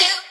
do.